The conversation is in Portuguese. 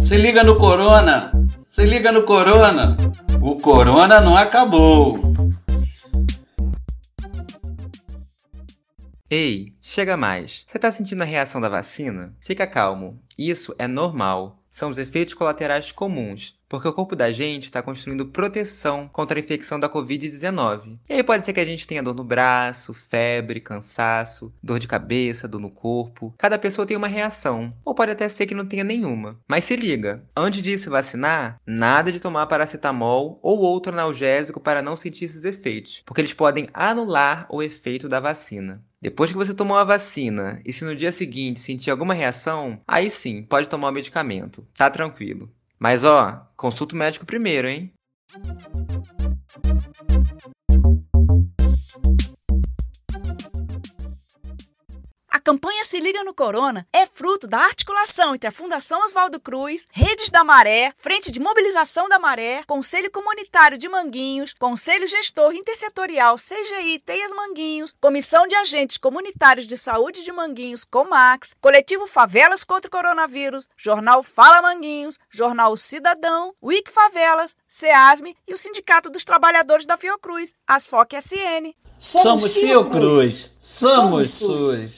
Se liga no Corona! Se liga no Corona! O Corona não acabou! Ei, chega mais. Você tá sentindo a reação da vacina? Fica calmo. Isso é normal. São os efeitos colaterais comuns, porque o corpo da gente está construindo proteção contra a infecção da Covid-19. E aí pode ser que a gente tenha dor no braço, febre, cansaço, dor de cabeça, dor no corpo. Cada pessoa tem uma reação, ou pode até ser que não tenha nenhuma. Mas se liga, antes de se vacinar, nada de tomar paracetamol ou outro analgésico para não sentir esses efeitos, porque eles podem anular o efeito da vacina. Depois que você tomou a vacina e se no dia seguinte sentir alguma reação, aí sim, pode tomar o medicamento. Tá tranquilo. Mas ó, consulta o médico primeiro, hein? Campanha Se Liga no Corona é fruto da articulação entre a Fundação Oswaldo Cruz, Redes da Maré, Frente de Mobilização da Maré, Conselho Comunitário de Manguinhos, Conselho Gestor Intersetorial CGI Teias Manguinhos, Comissão de Agentes Comunitários de Saúde de Manguinhos, COMAX, Coletivo Favelas contra o Coronavírus, Jornal Fala Manguinhos, Jornal Cidadão, Wiki Favelas, SEASME e o Sindicato dos Trabalhadores da Fiocruz, Asfoc SN. Somos Fiocruz, somos SUS.